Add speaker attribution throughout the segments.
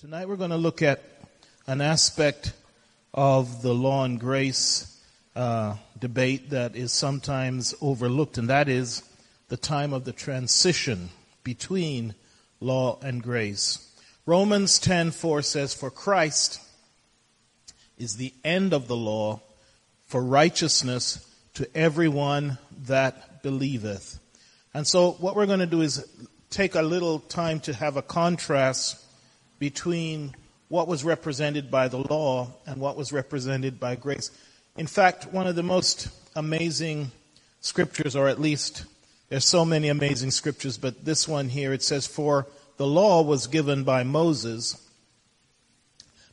Speaker 1: Tonight we're going to look at an aspect of the law and grace uh, debate that is sometimes overlooked, and that is the time of the transition between law and grace. Romans 10:4 says, "For Christ is the end of the law for righteousness to everyone that believeth." And so what we're going to do is take a little time to have a contrast between what was represented by the law and what was represented by grace. In fact, one of the most amazing scriptures, or at least there's so many amazing scriptures, but this one here it says, For the law was given by Moses,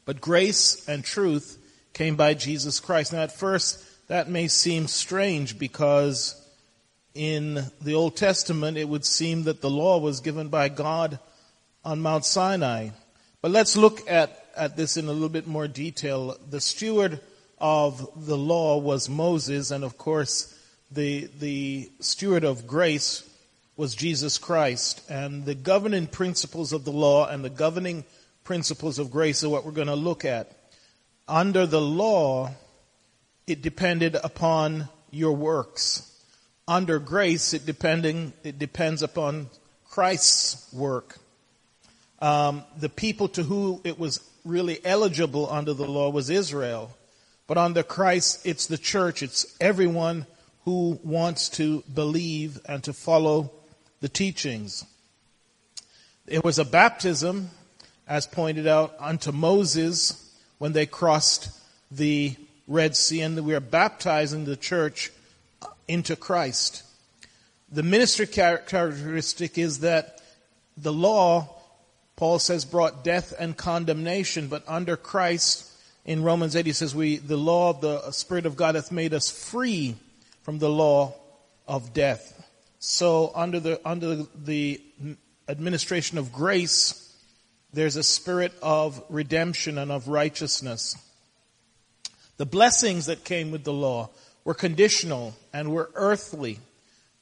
Speaker 1: but grace and truth came by Jesus Christ. Now, at first, that may seem strange because in the Old Testament it would seem that the law was given by God on Mount Sinai. But let's look at, at this in a little bit more detail. The steward of the law was Moses, and of course, the, the steward of grace was Jesus Christ. And the governing principles of the law and the governing principles of grace are what we're going to look at. Under the law, it depended upon your works. Under grace, it depending, it depends upon Christ's work. Um, the people to whom it was really eligible under the law was Israel. But under Christ, it's the church. It's everyone who wants to believe and to follow the teachings. It was a baptism, as pointed out, unto Moses when they crossed the Red Sea, and we are baptizing the church into Christ. The ministry characteristic is that the law Paul says brought death and condemnation, but under Christ, in Romans 8, he says, we, the law of the Spirit of God hath made us free from the law of death. So under the, under the administration of grace, there's a spirit of redemption and of righteousness. The blessings that came with the law were conditional and were earthly,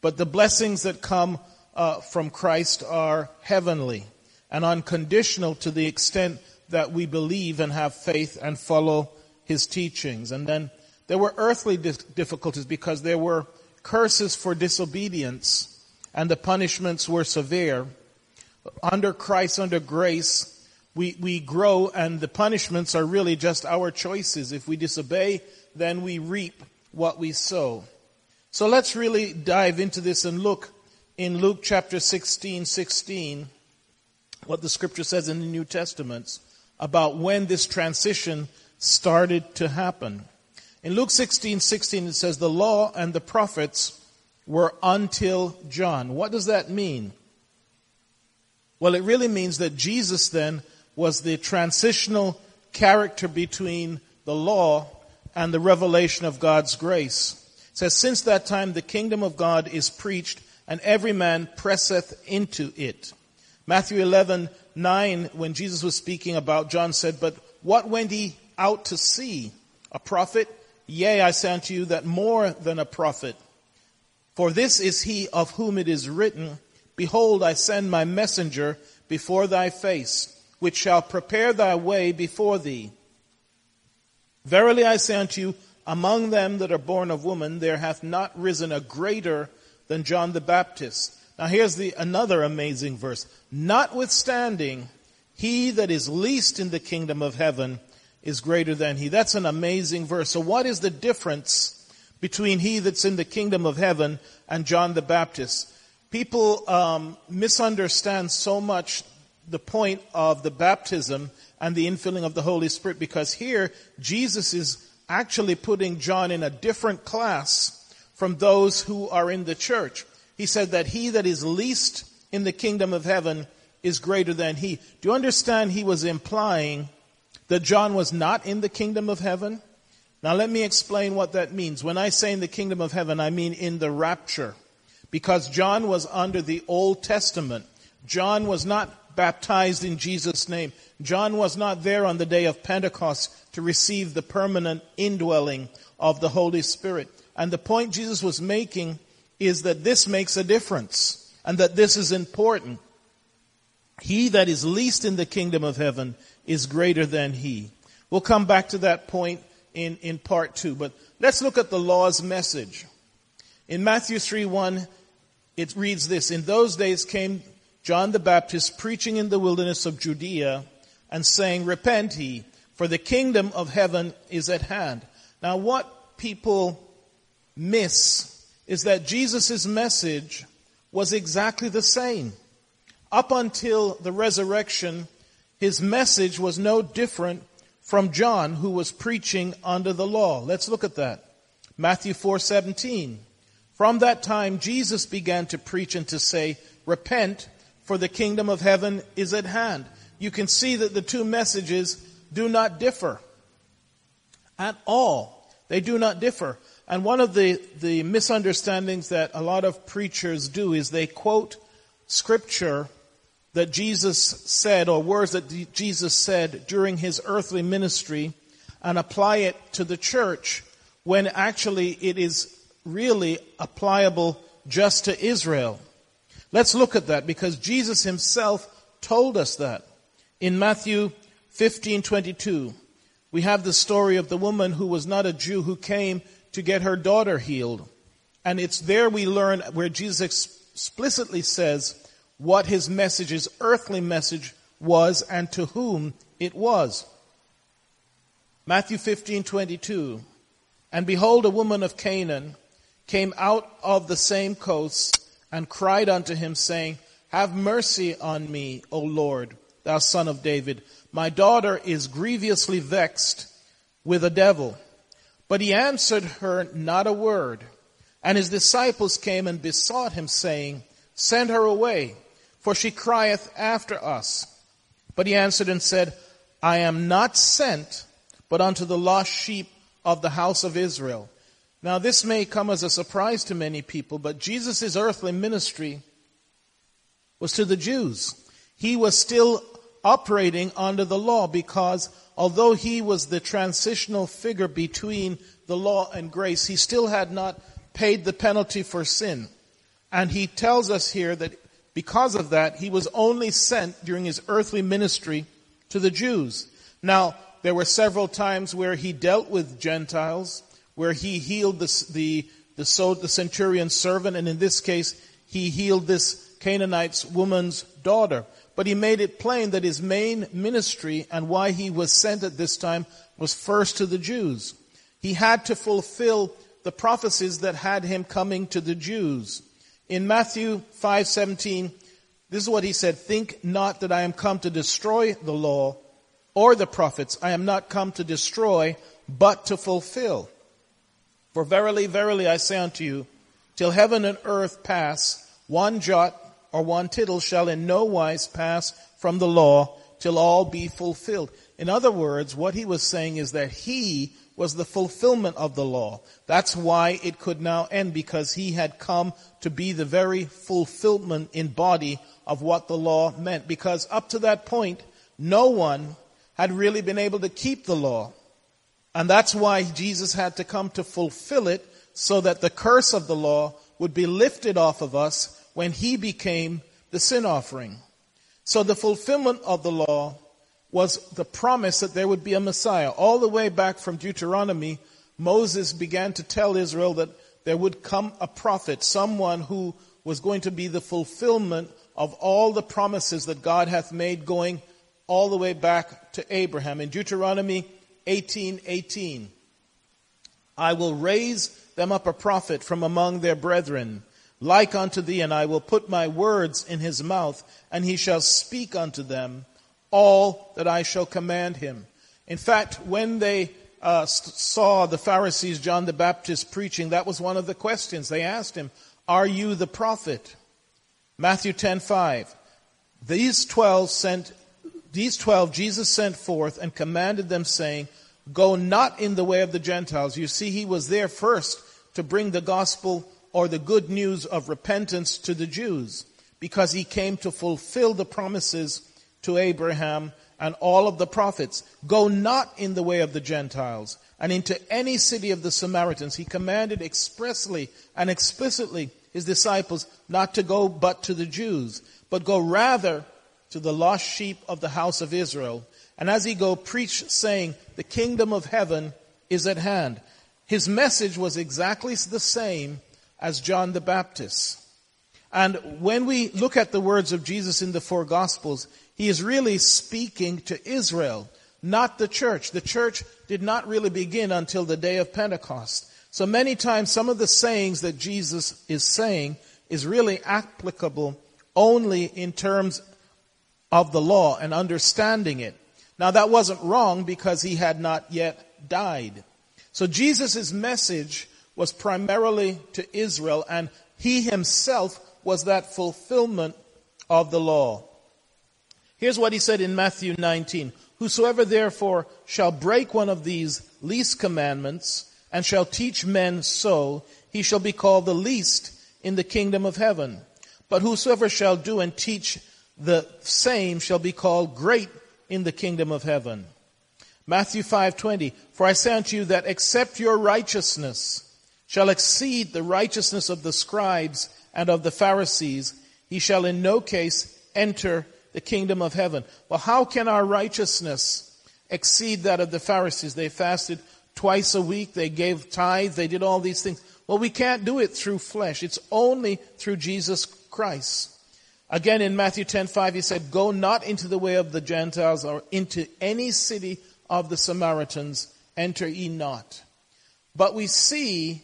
Speaker 1: but the blessings that come uh, from Christ are heavenly and unconditional to the extent that we believe and have faith and follow his teachings. And then there were earthly difficulties because there were curses for disobedience and the punishments were severe. Under Christ, under grace, we, we grow and the punishments are really just our choices. If we disobey, then we reap what we sow. So let's really dive into this and look in Luke chapter 16, 16 what the scripture says in the New Testament about when this transition started to happen. In Luke 16, 16, it says, the law and the prophets were until John. What does that mean? Well, it really means that Jesus then was the transitional character between the law and the revelation of God's grace. It says, since that time the kingdom of God is preached and every man presseth into it. Matthew 11, 9, when Jesus was speaking about John said, but what went he out to see? A prophet? Yea, I say unto you that more than a prophet. For this is he of whom it is written, Behold, I send my messenger before thy face, which shall prepare thy way before thee. Verily I say unto you, among them that are born of woman, there hath not risen a greater than John the Baptist. Now here's the, another amazing verse. Notwithstanding, he that is least in the kingdom of heaven is greater than he. That's an amazing verse. So what is the difference between he that's in the kingdom of heaven and John the Baptist? People um, misunderstand so much the point of the baptism and the infilling of the Holy Spirit because here Jesus is actually putting John in a different class from those who are in the church he said that he that is least in the kingdom of heaven is greater than he. Do you understand he was implying that John was not in the kingdom of heaven? Now let me explain what that means. When I say in the kingdom of heaven, I mean in the rapture. Because John was under the Old Testament. John was not baptized in Jesus' name. John was not there on the day of Pentecost to receive the permanent indwelling of the Holy Spirit. And the point Jesus was making is that this makes a difference and that this is important. He that is least in the kingdom of heaven is greater than he. We'll come back to that point in, in part two, but let's look at the law's message. In Matthew 3 1, it reads this In those days came John the Baptist preaching in the wilderness of Judea and saying, Repent ye, for the kingdom of heaven is at hand. Now, what people miss is that Jesus' message was exactly the same. Up until the resurrection, his message was no different from John, who was preaching under the law. Let's look at that. Matthew 4:17. From that time Jesus began to preach and to say, "Repent, for the kingdom of heaven is at hand." You can see that the two messages do not differ at all. They do not differ. And one of the, the misunderstandings that a lot of preachers do is they quote scripture that Jesus said or words that Jesus said during his earthly ministry and apply it to the church when actually it is really applicable just to Israel. Let's look at that because Jesus himself told us that. In Matthew 15:22, we have the story of the woman who was not a Jew who came to get her daughter healed. And it's there we learn where Jesus explicitly says what his message, his earthly message was and to whom it was. Matthew 15:22 And behold a woman of Canaan came out of the same coast and cried unto him saying Have mercy on me O Lord thou son of David my daughter is grievously vexed with a devil but he answered her not a word and his disciples came and besought him saying Send her away for she crieth after us. But he answered and said, I am not sent, but unto the lost sheep of the house of Israel. Now this may come as a surprise to many people, but Jesus' earthly ministry was to the Jews. He was still operating under the law because although he was the transitional figure between the law and grace, he still had not paid the penalty for sin. And he tells us here that because of that, he was only sent during his earthly ministry to the Jews. Now, there were several times where he dealt with Gentiles, where he healed the, the, the, the centurion's servant, and in this case, he healed this Canaanite's woman's daughter. But he made it plain that his main ministry and why he was sent at this time was first to the Jews. He had to fulfill the prophecies that had him coming to the Jews. In Matthew 5:17, this is what he said, "Think not that I am come to destroy the law or the prophets. I am not come to destroy, but to fulfill. For verily, verily I say unto you, till heaven and earth pass, one jot or one tittle shall in no wise pass from the law till all be fulfilled." In other words, what he was saying is that he was the fulfillment of the law. That's why it could now end because he had come to be the very fulfillment in body of what the law meant. Because up to that point, no one had really been able to keep the law. And that's why Jesus had to come to fulfill it so that the curse of the law would be lifted off of us when he became the sin offering. So the fulfillment of the law was the promise that there would be a Messiah. All the way back from Deuteronomy, Moses began to tell Israel that there would come a prophet, someone who was going to be the fulfillment of all the promises that God hath made going all the way back to Abraham. In Deuteronomy 18, 18, I will raise them up a prophet from among their brethren, like unto thee, and I will put my words in his mouth, and he shall speak unto them all that I shall command him. In fact, when they uh, saw the Pharisees, John the Baptist preaching, that was one of the questions they asked him. Are you the prophet? Matthew 10, 5. These twelve sent, these twelve Jesus sent forth and commanded them saying, go not in the way of the Gentiles. You see, he was there first to bring the gospel or the good news of repentance to the Jews because he came to fulfill the promises to Abraham and all of the prophets, go not in the way of the Gentiles and into any city of the Samaritans. He commanded expressly and explicitly his disciples not to go but to the Jews, but go rather to the lost sheep of the house of Israel. And as he go, preach saying, the kingdom of heaven is at hand. His message was exactly the same as John the Baptist. And when we look at the words of Jesus in the four gospels, he is really speaking to Israel, not the church. The church did not really begin until the day of Pentecost. So many times some of the sayings that Jesus is saying is really applicable only in terms of the law and understanding it. Now that wasn't wrong because he had not yet died. So Jesus' message was primarily to Israel and he himself was that fulfillment of the law. Here's what he said in Matthew 19. Whosoever therefore shall break one of these least commandments and shall teach men so, he shall be called the least in the kingdom of heaven. But whosoever shall do and teach the same shall be called great in the kingdom of heaven. Matthew 5:20 For I say unto you that except your righteousness shall exceed the righteousness of the scribes and of the Pharisees, he shall in no case enter the kingdom of heaven. Well, how can our righteousness exceed that of the Pharisees? They fasted twice a week, they gave tithes, they did all these things. Well, we can't do it through flesh. It's only through Jesus Christ. Again in Matthew 10:5 he said, "Go not into the way of the Gentiles or into any city of the Samaritans, enter ye not." But we see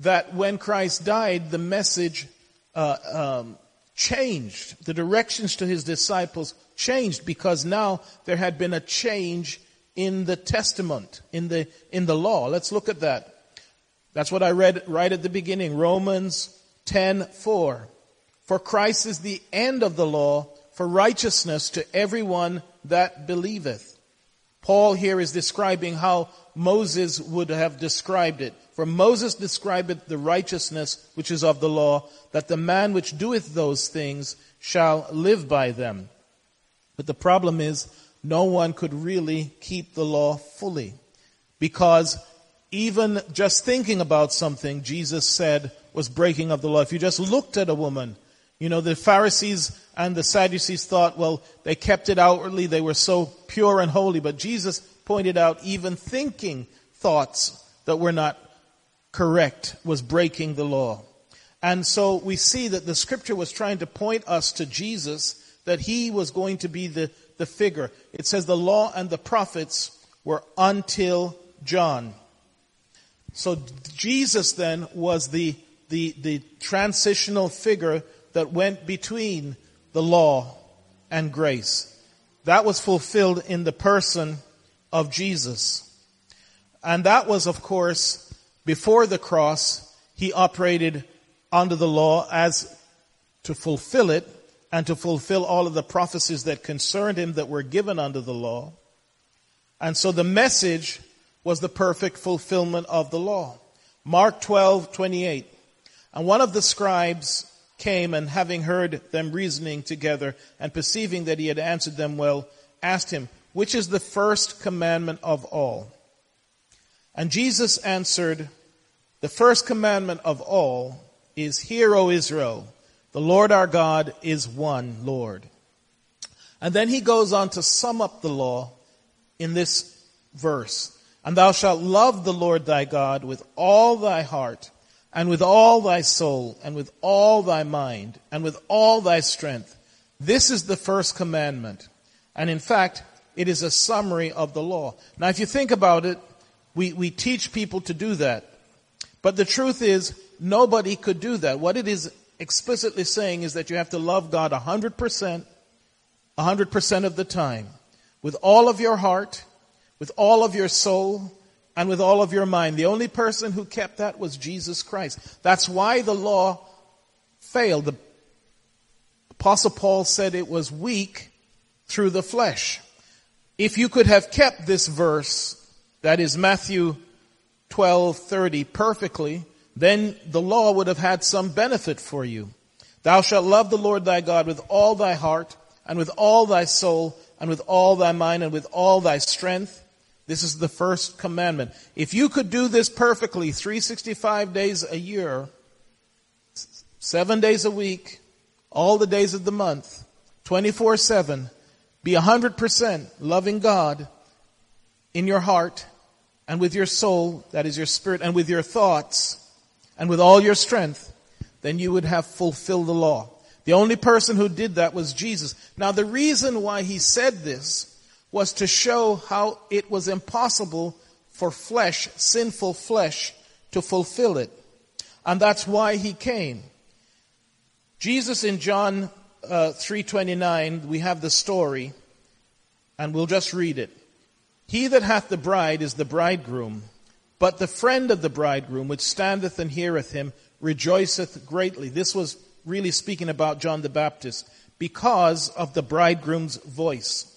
Speaker 1: that when Christ died, the message uh, um, changed. The directions to his disciples changed because now there had been a change in the testament, in the, in the law. Let's look at that. That's what I read right at the beginning. Romans 10, 4. For Christ is the end of the law for righteousness to everyone that believeth. Paul here is describing how Moses would have described it. For Moses describeth the righteousness which is of the law, that the man which doeth those things shall live by them. But the problem is, no one could really keep the law fully. Because even just thinking about something, Jesus said, was breaking of the law. If you just looked at a woman, you know, the Pharisees and the Sadducees thought, well, they kept it outwardly, they were so pure and holy, but Jesus pointed out even thinking thoughts that were not correct was breaking the law. And so we see that the scripture was trying to point us to Jesus, that he was going to be the, the figure. It says the law and the prophets were until John. So Jesus then was the, the, the transitional figure that went between the law and grace. That was fulfilled in the person of Jesus. And that was, of course, before the cross, he operated under the law as to fulfill it and to fulfill all of the prophecies that concerned him that were given under the law. And so the message was the perfect fulfillment of the law. Mark 12, 28. And one of the scribes came and having heard them reasoning together and perceiving that he had answered them well, asked him, which is the first commandment of all? And Jesus answered, the first commandment of all is, Hear, O Israel, the Lord our God is one Lord. And then he goes on to sum up the law in this verse. And thou shalt love the Lord thy God with all thy heart, and with all thy soul, and with all thy mind, and with all thy strength. This is the first commandment. And in fact, it is a summary of the law. Now, if you think about it, we, we teach people to do that. But the truth is, nobody could do that. What it is explicitly saying is that you have to love God 100%, 100% of the time, with all of your heart, with all of your soul, and with all of your mind. The only person who kept that was Jesus Christ. That's why the law failed. The apostle Paul said it was weak through the flesh. If you could have kept this verse, that is Matthew 12:30 perfectly, then the law would have had some benefit for you. Thou shalt love the Lord thy God with all thy heart and with all thy soul and with all thy mind and with all thy strength. This is the first commandment. If you could do this perfectly 365 days a year, 7 days a week, all the days of the month, 24/7, be 100% loving God in your heart and with your soul, that is your spirit, and with your thoughts and with all your strength, then you would have fulfilled the law. The only person who did that was Jesus. Now the reason why he said this was to show how it was impossible for flesh, sinful flesh, to fulfill it. And that's why he came. Jesus in John uh, 3:29, we have the story, and we'll just read it. He that hath the bride is the bridegroom, but the friend of the bridegroom, which standeth and heareth him, rejoiceth greatly. This was really speaking about John the Baptist, because of the bridegroom's voice.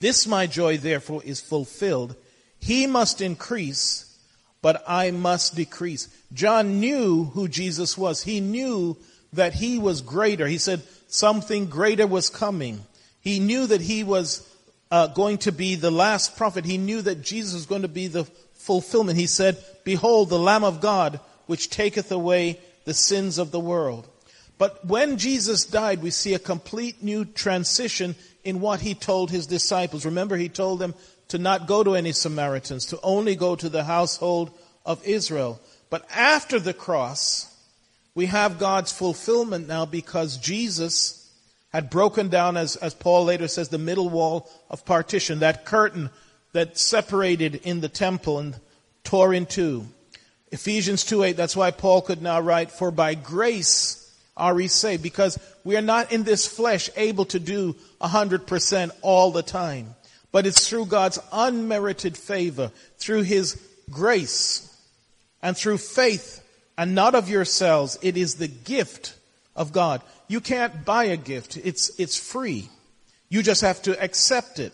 Speaker 1: This my joy therefore is fulfilled. He must increase, but I must decrease. John knew who Jesus was. He knew that he was greater. He said something greater was coming. He knew that he was uh, going to be the last prophet. He knew that Jesus was going to be the fulfillment. He said, Behold, the Lamb of God, which taketh away the sins of the world. But when Jesus died, we see a complete new transition in what he told his disciples. Remember, he told them to not go to any Samaritans, to only go to the household of Israel. But after the cross, we have God's fulfillment now because Jesus had broken down, as, as Paul later says, the middle wall of partition, that curtain that separated in the temple and tore in two. Ephesians 2 8, that's why Paul could now write, For by grace are we saved, because we are not in this flesh able to do 100% all the time. But it's through God's unmerited favor, through His grace, and through faith and not of yourselves. It is the gift of God. You can't buy a gift. It's, it's free. You just have to accept it.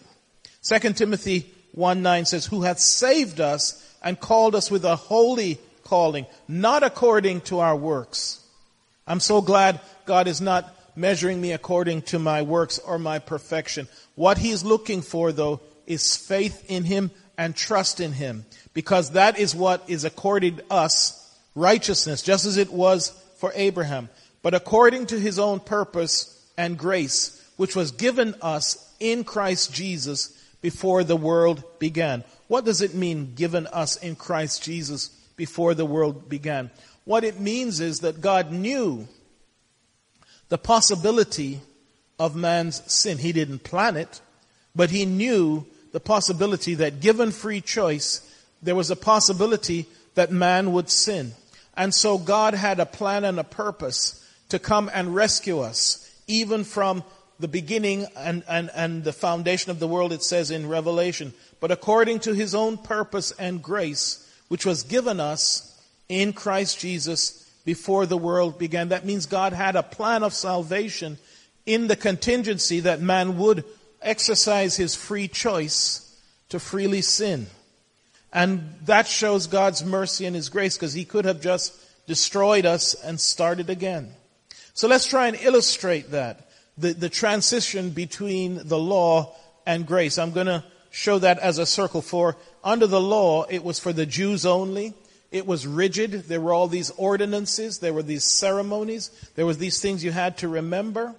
Speaker 1: 2 Timothy 1 9 says, Who hath saved us and called us with a holy calling, not according to our works. I'm so glad God is not measuring me according to my works or my perfection. What He's looking for, though, is faith in Him and trust in Him. Because that is what is accorded us righteousness, just as it was for Abraham, but according to his own purpose and grace, which was given us in Christ Jesus before the world began. What does it mean, given us in Christ Jesus before the world began? What it means is that God knew the possibility of man's sin. He didn't plan it, but he knew the possibility that given free choice, there was a possibility that man would sin. And so God had a plan and a purpose to come and rescue us, even from the beginning and, and, and the foundation of the world, it says in Revelation. But according to his own purpose and grace, which was given us in Christ Jesus before the world began. That means God had a plan of salvation in the contingency that man would exercise his free choice to freely sin. And that shows God's mercy and His grace because He could have just destroyed us and started again. So let's try and illustrate that. The, the transition between the law and grace. I'm going to show that as a circle for under the law, it was for the Jews only. It was rigid. There were all these ordinances. There were these ceremonies. There was these things you had to remember.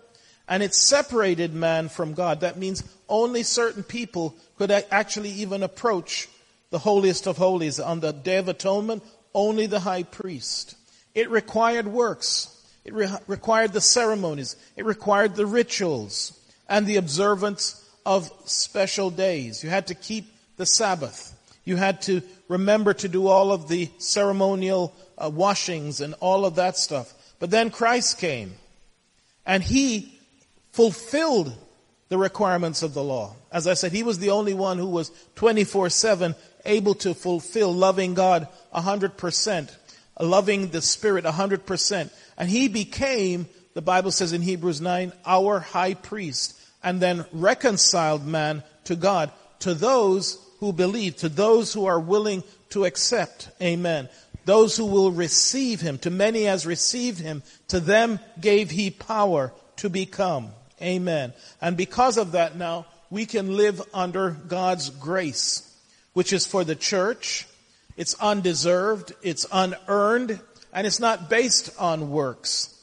Speaker 1: And it separated man from God. That means only certain people could actually even approach the holiest of holies on the Day of Atonement, only the high priest. It required works. It re- required the ceremonies. It required the rituals and the observance of special days. You had to keep the Sabbath. You had to remember to do all of the ceremonial uh, washings and all of that stuff. But then Christ came and he fulfilled the requirements of the law. As I said, he was the only one who was 24 7 able to fulfill loving God 100%, loving the Spirit 100%. And he became, the Bible says in Hebrews 9, our high priest, and then reconciled man to God, to those who believe, to those who are willing to accept. Amen. Those who will receive him, to many as received him, to them gave he power to become. Amen. And because of that now, we can live under God's grace which is for the church. It's undeserved, it's unearned, and it's not based on works.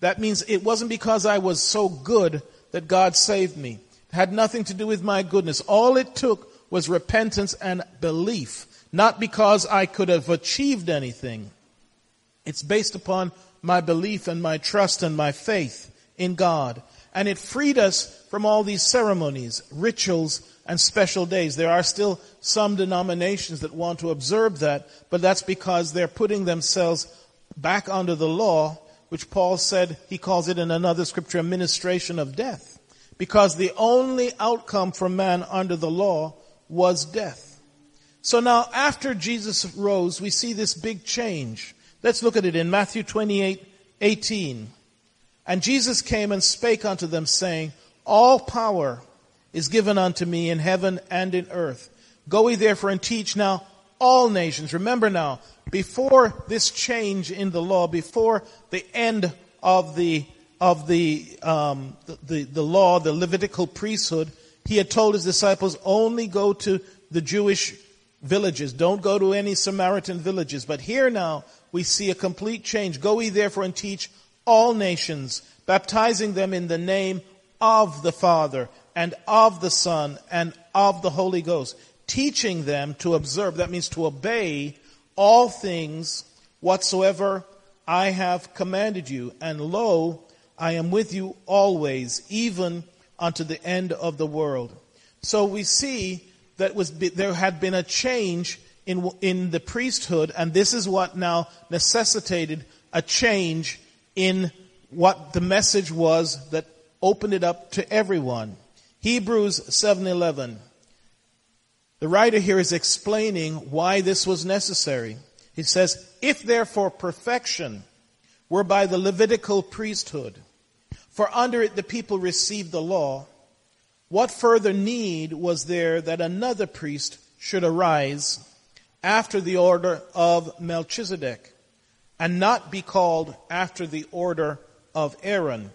Speaker 1: That means it wasn't because I was so good that God saved me. It had nothing to do with my goodness. All it took was repentance and belief, not because I could have achieved anything. It's based upon my belief and my trust and my faith in God. And it freed us from all these ceremonies, rituals, and special days. There are still some denominations that want to observe that, but that's because they're putting themselves back under the law, which Paul said, he calls it in another scripture, administration of death. Because the only outcome for man under the law was death. So now after Jesus rose, we see this big change. Let's look at it in Matthew 28, 18. And Jesus came and spake unto them saying, All power is given unto me in heaven and in earth. Go ye therefore and teach now all nations. Remember now, before this change in the law, before the end of the of the, um, the, the, the law, the Levitical priesthood, he had told his disciples only go to the Jewish villages. Don't go to any Samaritan villages. But here now we see a complete change. Go ye therefore and teach all nations, baptizing them in the name of the Father and of the Son and of the Holy Ghost, teaching them to observe, that means to obey all things whatsoever I have commanded you. And lo, I am with you always, even unto the end of the world. So we see that was, there had been a change in, in the priesthood, and this is what now necessitated a change in what the message was that opened it up to everyone. Hebrews 7:11. The writer here is explaining why this was necessary. He says, "If therefore perfection were by the Levitical priesthood, for under it the people received the law, what further need was there that another priest should arise after the order of Melchizedek, and not be called after the order of Aaron?"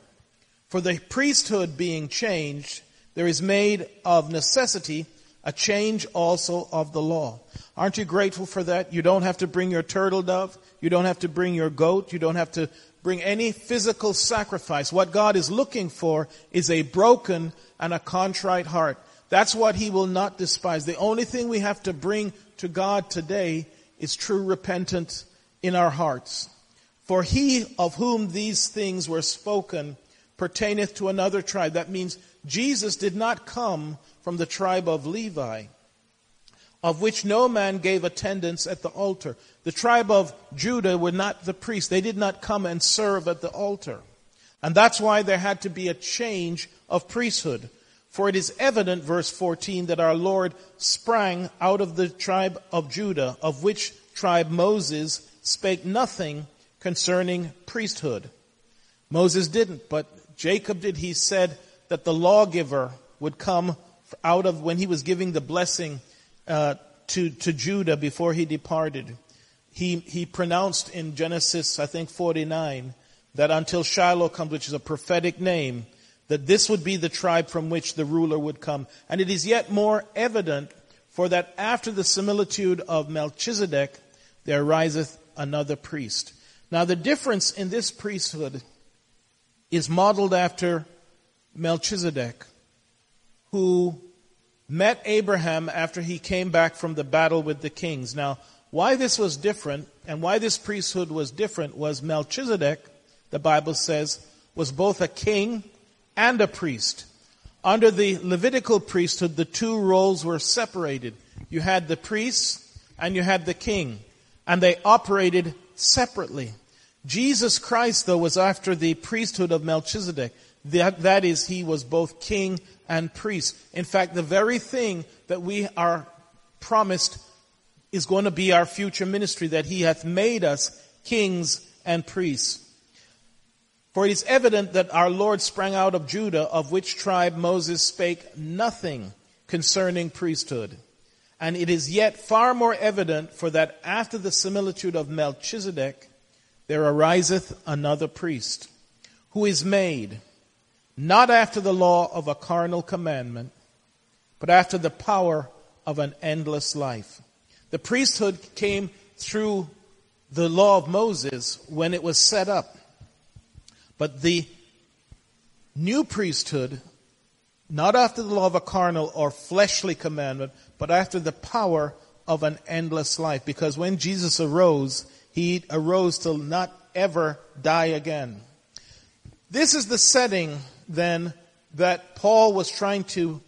Speaker 1: For the priesthood being changed, there is made of necessity a change also of the law. Aren't you grateful for that? You don't have to bring your turtle dove. You don't have to bring your goat. You don't have to bring any physical sacrifice. What God is looking for is a broken and a contrite heart. That's what He will not despise. The only thing we have to bring to God today is true repentance in our hearts. For He of whom these things were spoken pertaineth to another tribe. That means Jesus did not come from the tribe of Levi, of which no man gave attendance at the altar. The tribe of Judah were not the priests. They did not come and serve at the altar. And that's why there had to be a change of priesthood. For it is evident, verse 14, that our Lord sprang out of the tribe of Judah, of which tribe Moses spake nothing concerning priesthood. Moses didn't, but Jacob did. He said, that the lawgiver would come out of when he was giving the blessing uh, to, to Judah before he departed. He, he pronounced in Genesis, I think 49, that until Shiloh comes, which is a prophetic name, that this would be the tribe from which the ruler would come. And it is yet more evident for that after the similitude of Melchizedek, there riseth another priest. Now the difference in this priesthood is modeled after Melchizedek, who met Abraham after he came back from the battle with the kings. Now, why this was different and why this priesthood was different was Melchizedek, the Bible says, was both a king and a priest. Under the Levitical priesthood, the two roles were separated. You had the priest and you had the king, and they operated separately. Jesus Christ, though, was after the priesthood of Melchizedek. That, that is, he was both king and priest. In fact, the very thing that we are promised is going to be our future ministry, that he hath made us kings and priests. For it is evident that our Lord sprang out of Judah, of which tribe Moses spake nothing concerning priesthood. And it is yet far more evident for that after the similitude of Melchizedek, there ariseth another priest, who is made not after the law of a carnal commandment, but after the power of an endless life. The priesthood came through the law of Moses when it was set up. But the new priesthood not after the law of a carnal or fleshly commandment, but after the power of an endless life. Because when Jesus arose, he arose to not ever die again. This is the setting then that Paul was trying to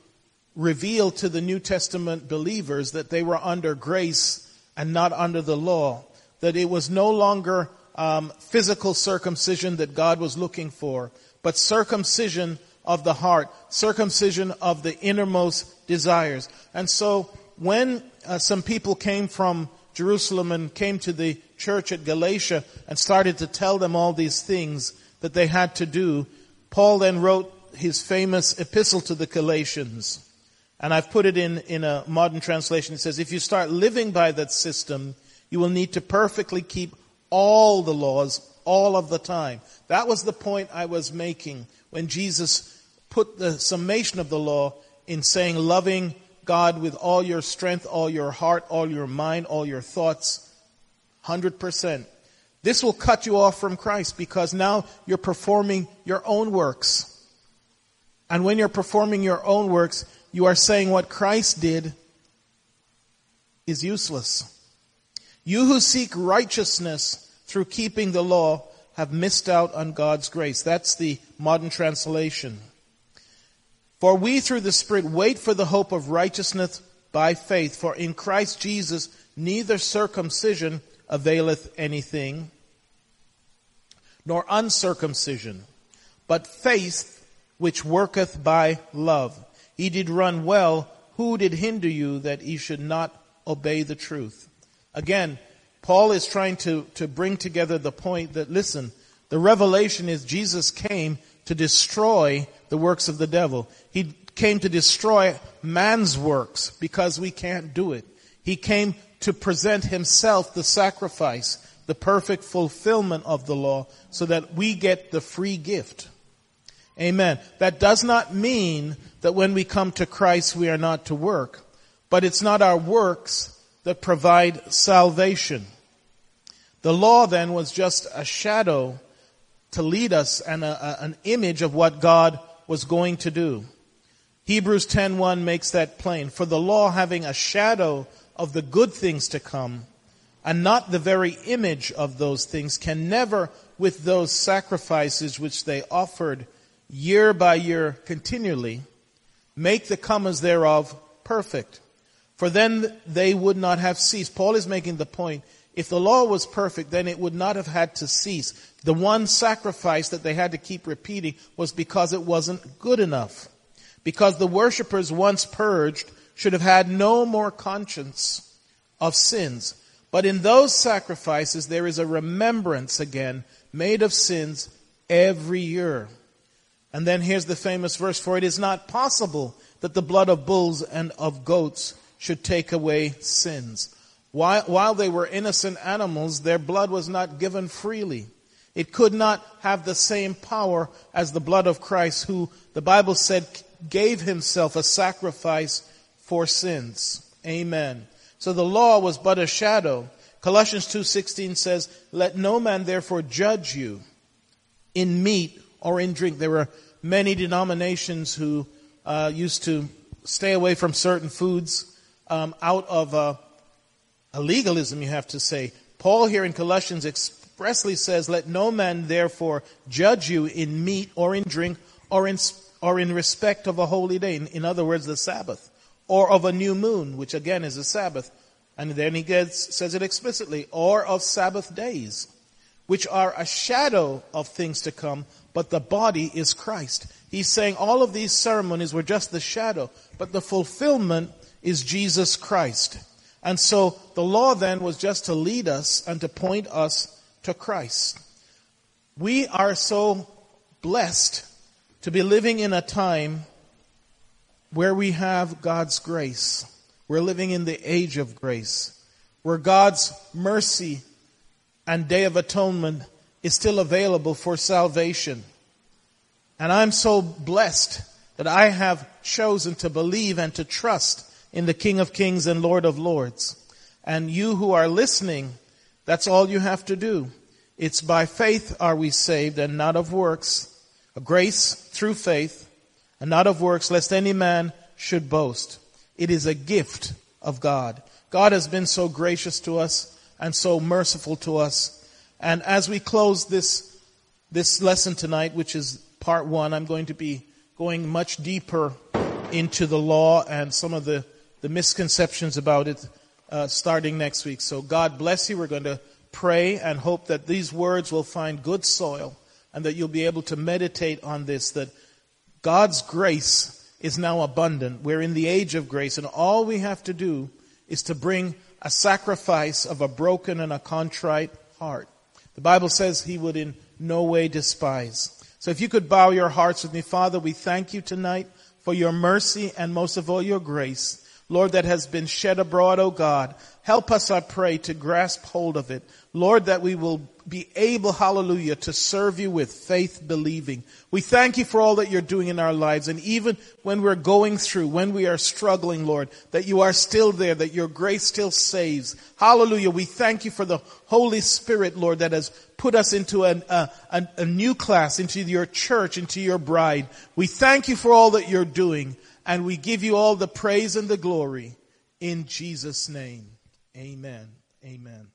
Speaker 1: reveal to the New Testament believers that they were under grace and not under the law. That it was no longer um, physical circumcision that God was looking for, but circumcision of the heart, circumcision of the innermost desires. And so when uh, some people came from Jerusalem and came to the church at Galatia and started to tell them all these things that they had to do, Paul then wrote his famous epistle to the Galatians. And I've put it in, in a modern translation. It says, if you start living by that system, you will need to perfectly keep all the laws all of the time. That was the point I was making when Jesus put the summation of the law in saying loving God with all your strength, all your heart, all your mind, all your thoughts, 100%. This will cut you off from Christ because now you're performing your own works. And when you're performing your own works, you are saying what Christ did is useless. You who seek righteousness through keeping the law have missed out on God's grace. That's the modern translation. For we through the Spirit wait for the hope of righteousness by faith. For in Christ Jesus neither circumcision availeth anything, nor uncircumcision, but faith which worketh by love. He did run well. Who did hinder you that he should not obey the truth? Again, Paul is trying to, to bring together the point that, listen, the revelation is Jesus came to destroy the works of the devil. He came to destroy man's works because we can't do it. He came to present himself the sacrifice, the perfect fulfillment of the law so that we get the free gift. Amen. That does not mean that when we come to Christ we are not to work, but it's not our works that provide salvation. The law then was just a shadow to lead us and a, a, an image of what God was going to do. Hebrews 10:1 makes that plain. For the law having a shadow of the good things to come and not the very image of those things can never with those sacrifices which they offered year by year continually make the comers thereof perfect. For then they would not have ceased. Paul is making the point if the law was perfect, then it would not have had to cease. The one sacrifice that they had to keep repeating was because it wasn't good enough. Because the worshippers once purged should have had no more conscience of sins. But in those sacrifices, there is a remembrance again made of sins every year. And then here's the famous verse, for it is not possible that the blood of bulls and of goats should take away sins. While, while they were innocent animals, their blood was not given freely. It could not have the same power as the blood of Christ, who the Bible said gave himself a sacrifice for sins. Amen. So the law was but a shadow. Colossians 2:16 says, "Let no man therefore judge you in meat or in drink." There were many denominations who uh, used to stay away from certain foods um, out of uh, a legalism, you have to say. Paul here in Colossians expressly says, Let no man therefore judge you in meat or in drink or in, or in respect of a holy day. In, in other words, the Sabbath. Or of a new moon, which again is a Sabbath. And then he gets, says it explicitly, or of Sabbath days, which are a shadow of things to come, but the body is Christ. He's saying all of these ceremonies were just the shadow, but the fulfillment is Jesus Christ. And so the law then was just to lead us and to point us to Christ. We are so blessed to be living in a time where we have God's grace. We're living in the age of grace, where God's mercy and day of atonement is still available for salvation. And I'm so blessed that I have chosen to believe and to trust in the King of Kings and Lord of Lords. And you who are listening, that's all you have to do. It's by faith are we saved and not of works, grace through faith, and not of works, lest any man should boast. It is a gift of God. God has been so gracious to us and so merciful to us. And as we close this, this lesson tonight, which is part one, I'm going to be going much deeper into the law and some of the, the misconceptions about it uh, starting next week. So God bless you. We're going to pray and hope that these words will find good soil and that you'll be able to meditate on this, that God's grace is now abundant. We're in the age of grace, and all we have to do is to bring a sacrifice of a broken and a contrite heart. The Bible says he would in no way despise. So if you could bow your hearts with me, Father, we thank you tonight for your mercy and most of all your grace. Lord, that has been shed abroad, O God. Help us, I pray, to grasp hold of it. Lord, that we will be able, hallelujah, to serve you with faith believing. We thank you for all that you're doing in our lives. And even when we're going through, when we are struggling, Lord, that you are still there, that your grace still saves. Hallelujah. We thank you for the Holy Spirit, Lord, that has put us into a, a, a new class, into your church, into your bride. We thank you for all that you're doing. And we give you all the praise and the glory in Jesus' name. Amen. Amen.